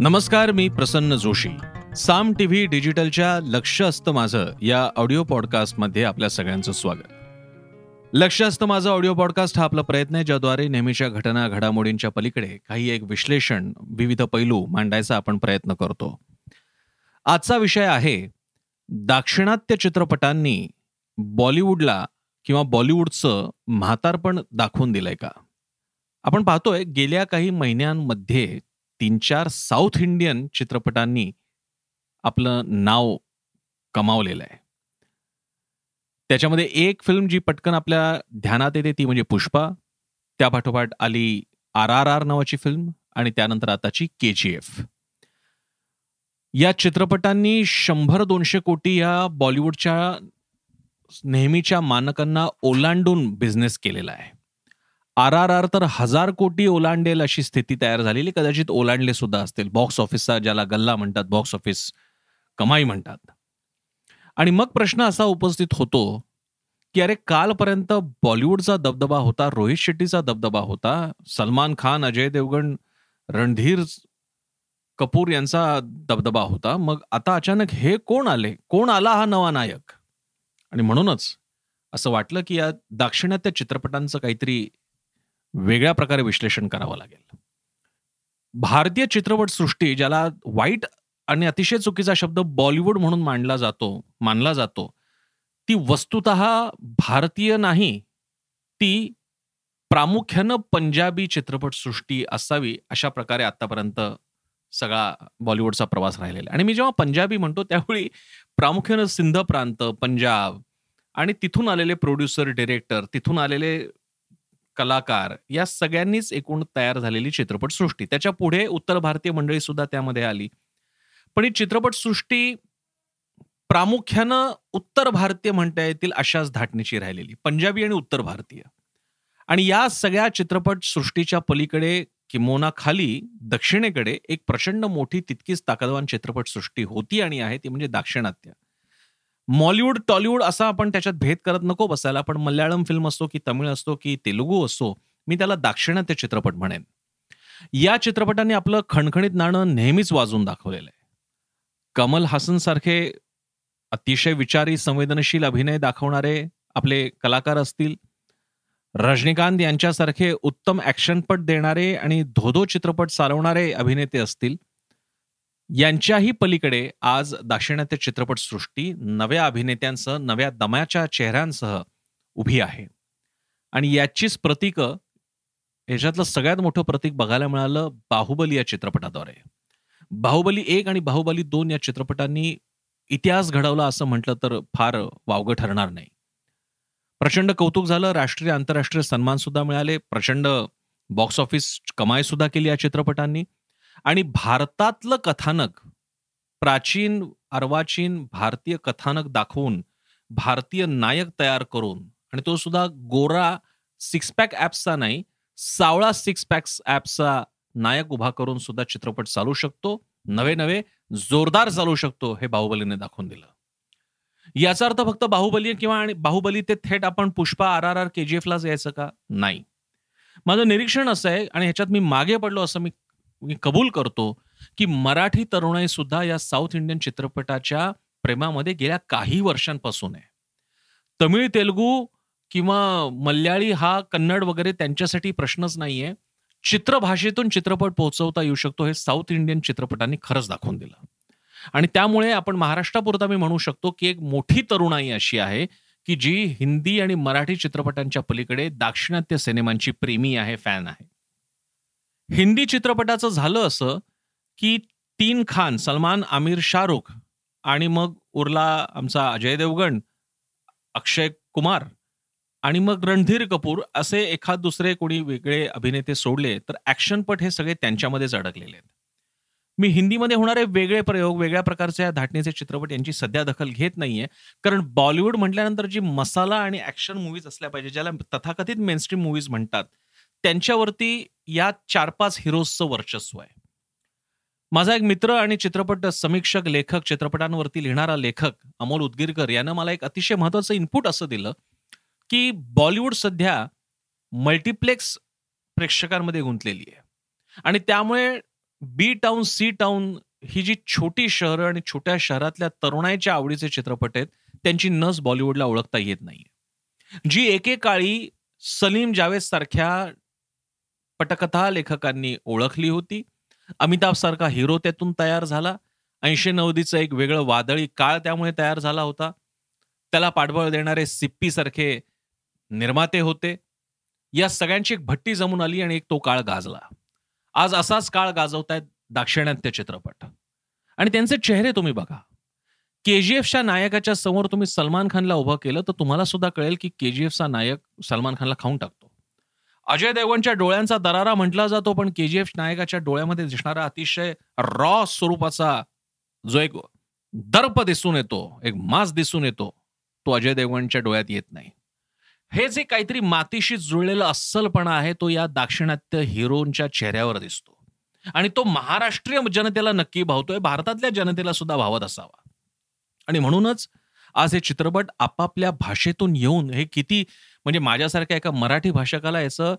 नमस्कार मी प्रसन्न जोशी. साम टीव्ही डिजिटलच्या लक्ष असतं माझं या ऑडिओ पॉडकास्टमध्ये आपल्या सगळ्यांचं स्वागत. लक्ष असतं माझं ऑडिओ पॉडकास्ट हा आपला प्रयत्न आहे ज्याद्वारे नेहमीच्या घटना घडामोडींच्या पलीकडे काही एक विश्लेषण विविध पैलू मांडायचा आपण प्रयत्न करतो. आजचा विषय आहे दाक्षिणात्य चित्रपटांनी बॉलिवूडला किंवा बॉलिवूडचं म्हातारपण दाखवून दिलंय का? आपण पाहतोय गेल्या काही महिन्यांमध्ये तीन चार साऊथ इंडियन चित्रपटांनी आपलं नाव कमावलेलं आहे. त्याच्यामध्ये एक फिल्म जी पटकन आपल्या ध्यानात येते ती म्हणजे पुष्पा. त्या पाठोपाठ आली आर आर आर नावाची फिल्म आणि त्यानंतर आताची के जी एफ या चित्रपटांनी शंभर दोनशे कोटी या बॉलिवूडच्या नेहमीच्या मानकांना ओलांडून बिझनेस केलेला आहे. आर आर आर तर हजार कोटी ओलांडेल अशी स्थिती तयार झालेली. कदाचित ओलांडले सुद्धा असतील. बॉक्स ऑफिसचा ज्याला गल्ला म्हणतात बॉक्स ऑफिस कमाई म्हणतात. आणि मग प्रश्न असा उपस्थित होतो की अरे कालपर्यंत बॉलिवूडचा दबदबा होता रोहित शेट्टीचा दबदबा होता सलमान खान अजय देवगण रणधीर कपूर यांचा दबदबा होता. मग आता अचानक हे कोण आले? कोण आला हा नवा नायक? आणि म्हणूनच असं वाटलं की या दाक्षिणात्य चित्रपटांचं काहीतरी वेगळ्या प्रकारे विश्लेषण करावं लागेल. भारतीय चित्रपटसृष्टी ज्याला वाईट आणि अतिशय चुकीचा शब्द बॉलिवूड म्हणून मांडला जातो मानला जातो ती वस्तुत भारतीय नाही ती प्रामुख्यानं पंजाबी चित्रपटसृष्टी असावी अशा प्रकारे आतापर्यंत सगळा बॉलिवूडचा प्रवास राहिलेला आणि मी जेव्हा पंजाबी म्हणतो त्यावेळी प्रामुख्यानं सिंध प्रांत पंजाब आणि तिथून आलेले प्रोड्युसर डिरेक्टर तिथून आलेले कलाकार या सगळ्यांनीच एकूण तयार झालेली चित्रपट सृष्टी त्याच्या पुढे उत्तर भारतीय मंडळी सुद्धा त्यामध्ये आली. पण ही चित्रपट सृष्टी प्रामुख्यानं उत्तर भारतीय म्हणता येतील अशाच धाटणीची राहिलेली. पंजाबी आणि उत्तर भारतीय. आणि या सगळ्या चित्रपट सृष्टीच्या पलीकडे किमोना खाली दक्षिणेकडे एक प्रचंड मोठी तितकीच ताकदवान चित्रपट सृष्टी होती आणि आहे ती म्हणजे दाक्षिणात्य. मॉलिवूड टॉलिवूड असा आपण त्याच्यात भेद करत नको बसायला. पण मल्याळम फिल्म असतो की तमिळ असतो की तेलुगू असतो मी त्याला दाक्षिणात्य चित्रपट म्हणेन. या चित्रपटाने आपलं खणखणीत नाणं नेहमीच वाजून दाखवलेलं आहे. कमल हसन सारखे अतिशय विचारी संवेदनशील अभिनय दाखवणारे आपले कलाकार असतील. रजनीकांत यांच्यासारखे उत्तम ऍक्शनपट देणारे आणि धोधो चित्रपट चालवणारे अभिनेते असतील. यांच्याही पलीकडे आज दाक्षिणात्य चित्रपटसृष्टी नव्या अभिनेत्यांसह नव्या दम्याच्या चेहऱ्यांसह उभी आहे. आणि याचीच प्रतीकं याच्यातलं सगळ्यात मोठं प्रतीक बघायला मिळालं बाहुबली या चित्रपटाद्वारे. बाहुबली एक आणि बाहुबली दोन या चित्रपटांनी इतिहास घडवला असं म्हटलं तर फार वावगं ठरणार नाही. प्रचंड कौतुक झालं राष्ट्रीय आंतरराष्ट्रीय सन्मान सुद्धा मिळाले प्रचंड बॉक्स ऑफिस कमाई सुद्धा केली या चित्रपटांनी. आणि भारतातलं कथानक प्राचीन अर्वाचीन भारतीय कथानक दाखवून भारतीय नायक तयार करून आणि तो सुद्धा गोरा सिक्स पॅक ॲप्सचा नाही सावळा सिक्स पॅक्स ॲप्सचा नायक उभा करून सुद्धा चित्रपट चालू शकतो. नवे नवे जोरदार चालू शकतो हे बाहुबलीने दाखवून दिलं. याचा अर्थ फक्त बाहुबली किंवा आणि बाहुबली ते थेट आपण Pushpa R R R K G एफलाच यायचं का? नाही. माझं निरीक्षण असं आहे आणि ह्याच्यात मी मागे पडलो असं मी मी कबूल करतो की मराठी तरुणाई सुद्धा या साऊथ इंडियन चित्रपटाच्या प्रेमामध्ये गेल्या काही वर्षांपासून आहे. तमिळ तेलुगू किंवा मल्याळी हा कन्नड वगैरे त्यांच्यासाठी प्रश्नच नाहीये. चित्रभाषेतून चित्रपट पोहोचवता येऊ शकतो हे साऊथ इंडियन चित्रपटांनी खरंच दाखवून दिलं. आणि त्यामुळे आपण महाराष्ट्रापुरता मी म्हणू शकतो की एक मोठी तरुणाई अशी आहे की जी हिंदी आणि मराठी चित्रपटांच्या पलीकडे दाक्षिणात्य सिनेमांची प्रेमी आहे फॅन आहे. हिंदी चित्रपटाचं झालं असं की तीन खान सलमान आमिर शाहरुख आणि मग उरला आमचा अजय देवगण अक्षय कुमार आणि मग रणधीर कपूर असे एखाद दुसरे कोणी वेगळे अभिनेते सोडले तर ऍक्शनपट हे सगळे त्यांच्यामध्येच अडकलेले आहेत. मी हिंदीमध्ये होणारे वेगळे प्रयोग वेगळ्या प्रकारच्या धाटणीचे चित्रपट यांची सध्या दखल घेत नाहीये. कारण बॉलिवूड म्हटल्यानंतर जी मसाला आणि ऍक्शन मूवीज असल्या पाहिजे ज्याला तथाकथित मेनस्ट्रीम मूवीज म्हणतात त्यांच्यावरती या चार पाच हिरोजचं वर्चस्व आहे. माझा एक मित्र आणि चित्रपट समीक्षक लेखक चित्रपटांवरती लिहिणारा लेखक अमोल उदगीरकर यानं मला एक अतिशय महत्वाचं इनपुट असं दिलं की बॉलिवूड सध्या मल्टिप्लेक्स प्रेक्षकांमध्ये गुंतलेली आहे. आणि त्यामुळे बी टाऊन सी टाऊन ही जी छोटी शहरं आणि छोट्या शहरातल्या तरुणाईच्या आवडीचे चित्रपट आहेत त्यांची नस बॉलिवूडला ओळखता येत नाही जी एकेकाळी सलीम जावेद सारख्या पटकथा लेखकांनी ओळखली होती. अमिताभ सारखा हिरो त्यातून तयार झाला. ऐंशी नवदीचं एक वेगळं वादळी काळ त्यामुळे तयार झाला होता. त्याला पाठबळ देणारे सिप्पी सारखे निर्माते होते. या सगळ्यांची एक भट्टी जमून आली आणि एक तो काळ गाजला. आज असाच काळ गाजवतायत दाक्षिणात्य चित्रपट. आणि त्यांचे चेहरे तुम्ही बघा. केजीएफच्या नायकाच्या समोर तुम्ही सलमान खानला उभं केलं तर तुम्हाला सुद्धा कळेल की केजीएफचा नायक सलमान खानला खाऊन टाकतो. अजय देवगणच्या डोळ्यांचा दरारा म्हटला जातो पण केजीएफ नायकाच्या डोळ्यामध्ये दिसणारा अतिशय रॉ स्वरूपाचा जो एक दर्प दिसून येतो एक मास दिसून येतो तो अजय देवगणच्या डोळ्यात येत नाही. हे जे काहीतरी मातीशी जुळलेलं अस्सलपणा आहे तो या दाक्षिणात्य हिरोच्या चेहऱ्यावर दिसतो. आणि तो महाराष्ट्रीय जनतेला नक्की भावतोय भारतातल्या जनतेला सुद्धा भावत असावा. आणि म्हणूनच आज हे चित्रपट आपापल्या भाषेतून येऊन हे किती म्हणजे माझ्यासारख्या एका मराठी भाषकाला याचं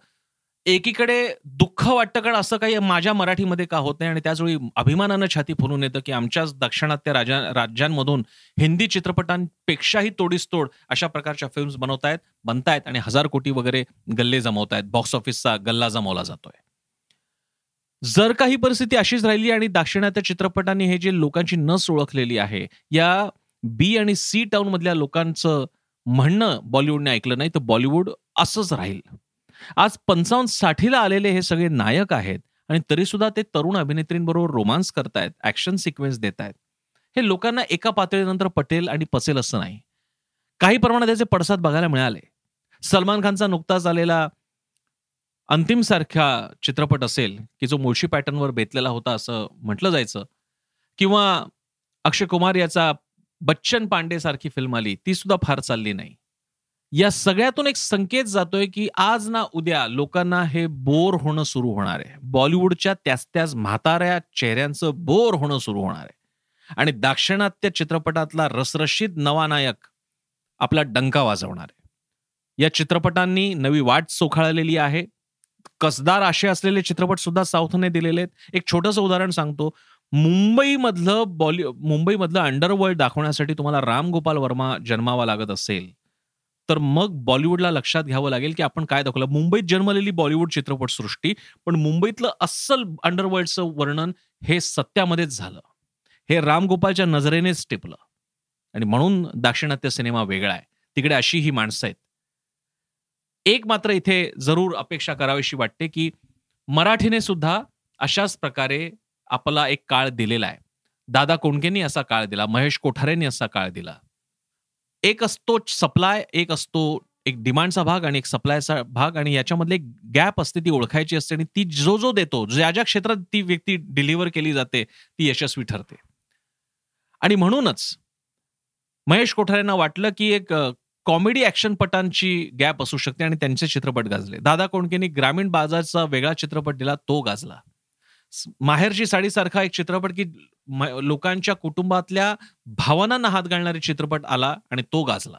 एकीकडे दुःख वाटतं कारण असं काही माझ्या मराठीमध्ये का होत नाही? आणि त्याचवेळी अभिमानानं छाती फुलून येतं की आमच्याच दक्षिणात्य राजा राज्यांमधून हिंदी चित्रपटांपेक्षाही तोडीस तोड अशा प्रकारच्या फिल्म्स बनवतायत बनतायत आणि हजार कोटी वगैरे गल्ले जमवतायत. बॉक्स ऑफिसचा गल्ला जमवला जातोय. जर काही परिस्थिती अशीच राहिली आणि दाक्षिणात्य चित्रपटांनी हे जे लोकांची नस ओळखलेली आहे या बी आणि सी टाउन मधल्या लोकांचं म्हणणं बॉलिवूडने ऐकलं नाही तर बॉलिवूड असंच राहील. आज पंचावन्न साठीला आलेले हे सगळे नायक आहेत आणि तरी सुद्धा ते तरुण अभिनेत्रींबरोबर रोमांस करतायत ऍक्शन सिक्वेन्स देत आहेत हे लोकांना एका पातळीनंतर पटेल आणि पसेल असं नाही. काही प्रमाणात त्याचे पडसाद बघायला मिळाले. सलमान खानचा नुकताच आलेला अंतिम सारखा चित्रपट असेल की जो मुळशी पॅटर्नवर बेतलेला होता असं म्हटलं जायचं किंवा अक्षय कुमार याचा बच्चन पांडे सारखी फिल्म आली ती सुद्धा फार चालली नाही. या सगळ्यातून एक संकेत जातोय की आज ना उद्या लोकांना हे बोर होणं सुरू होणार आहे. बॉलिवूडच्या त्याच त्याच म्हाताऱ्या चेहऱ्यांचं बोर होणं सुरू होणार आहे. आणि दाक्षिणात्य चित्रपटातला रसरशीत नवा नायक आपला डंका वाजवणार आहे. या चित्रपटांनी नवी वाट चोखाळलेली आहे. कसदार आशे असलेले चित्रपट सुद्धा साऊथने दिलेले आहेत. एक छोटंसं उदाहरण सांगतो. मुंबईमधलं बॉली मुंबईमधलं अंडरवर्ल्ड दाखवण्यासाठी तुम्हाला राम गोपाल वर्मा जन्मावा लागत असेल तर मग बॉलिवूडला लक्षात घ्यावं लागेल की आपण काय दाखवलं. मुंबईत जन्मलेली बॉलिवूड चित्रपटसृष्टी पण मुंबईतलं अस्सल अंडरवर्ल्डचं वर्णन हे सत्यामध्येच झालं. हे राम गोपालच्या नजरेनेच टिपलं. आणि म्हणून दाक्षिणात्य सिनेमा वेगळा आहे. तिकडे अशी ही माणसं आहेत. एक मात्र इथे जरूर अपेक्षा करावीशी वाटते की मराठीने सुद्धा अशाच प्रकारे आपला एक काळ दिलेला आहे. दादा कोंडकेंनी असा काळ दिला महेश कोठारेंनी असा काळ दिला. एक असतो सप्लाय एक असतो एक डिमांडचा भाग आणि एक सप्लायचा भाग आणि याच्यामधले एक गॅप असते ती ओळखायची असते आणि ती जो जो देतो ज्या ज्या क्षेत्रात ती व्यक्ती डिलिव्हर केली जाते ती यशस्वी ठरते. आणि म्हणूनच महेश कोठारेंना वाटलं की एक कॉमेडी ऍक्शन पटांची गॅप असू शकते आणि त्यांचे चित्रपट गाजले. दादा कोणकेनी ग्रामीण बाजारचा वेगळा चित्रपट दिला तो गाजला. माहेरची साडीसारखा एक चित्रपट की लोकांच्या कुटुंबातल्या भावनांना हात घालणारे चित्रपट आला आणि तो गाजला.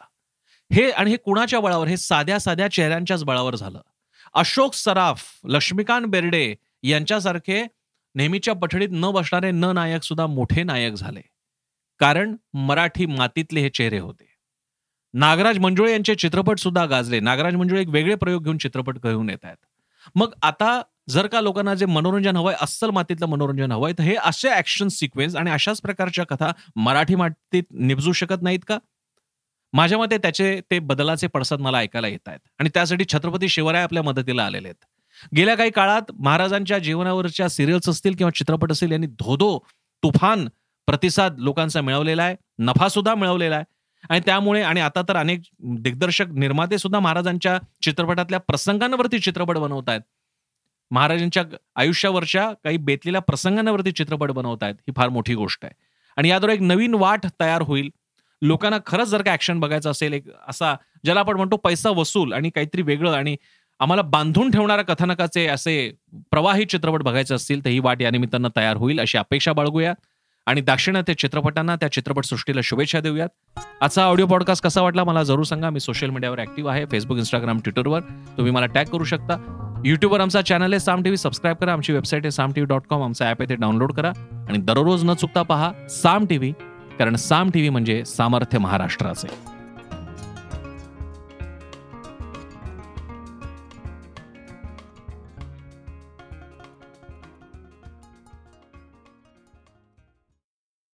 हे आणि हे कुणाच्या बळावर? हे साध्या साध्या चेहऱ्यांच्याच बळावर झालं. अशोक सराफ लक्ष्मीकांत बेर्डे यांच्यासारखे नेहमीच्या पठडीत न बसणारे न नायक सुद्धा मोठे नायक झाले. कारण मराठी मातीतले हे चेहरे होते. नागराज मंजुळे यांचे चित्रपट सुद्धा गाजले. नागराज मंजुळे एक वेगळे प्रयोग घेऊन चित्रपट घेऊन येत आहेत. मग आता जर का लोकांना जे मनोरंजन हवंय अस्सल मातीतलं मनोरंजन हवंय तर हे असे ऍक्शन सिक्वेन्स आणि अशाच प्रकारच्या कथा मराठी मातीत निपजू शकत नाहीत का? माझ्या मते त्याचे ते बदलाचे पडसाद मला ऐकायला येत आहेत आणि त्यासाठी छत्रपती शिवराय आपल्या मदतीला आलेले आहेत. गेल्या काही काळात महाराजांच्या जीवनावरच्या सिरियल्स असतील किंवा चित्रपट असतील यांनी धोधो तुफान प्रतिसाद लोकांचा मिळवलेला आहे नफा सुद्धा मिळवलेला आहे. आणि त्यामुळे आणि आता तर अनेक दिग्दर्शक निर्माते सुद्धा महाराजांच्या चित्रपटातल्या प्रसंगांवरती चित्रपट बनवत आहेत महाराजांच्या आयुष्यावरच्या काही बेतलेल्या प्रसंगांवरती चित्रपट बनवतायत ही फार मोठी गोष्ट आहे. आणि याद्वारे एक नवीन वाट तयार होईल. लोकांना खरंच जर का ऍक्शन बघायचं असेल एक असा ज्याला आपण म्हणतो पैसा वसूल आणि काहीतरी वेगळं आणि आम्हाला बांधून ठेवणाऱ्या कथानकाचे असे प्रवाही चित्रपट बघायचे असतील तर ही वाट या निमित्तानं तयार होईल अशी अपेक्षा बाळगूया. आणि दाक्षिणात्य चित्रपटांना त्या चित्रपट सृष्टीला शुभेच्छा देऊयात. आजचा ऑडिओ पॉडकास्ट कसा वाटला मला जरूर सांगा. मी सोशल मीडियावर ऍक्टिव्ह आहे फेसबुक इंस्टाग्राम ट्विटरवर तुम्ही मला टॅग करू शकता. युट्यूबवर आमचा चॅनल आहे साम टीव्ही सबस्क्राईब करा. आमची वेबसाईट आहे साम टीव्ही डॉट कॉम आमचा ॲप आहे ते डाउनलोड करा. आणि दररोज न चुकता पहा साम टीव्ही कारण साम टीव्ही म्हणजे सामर्थ्य महाराष्ट्राचे.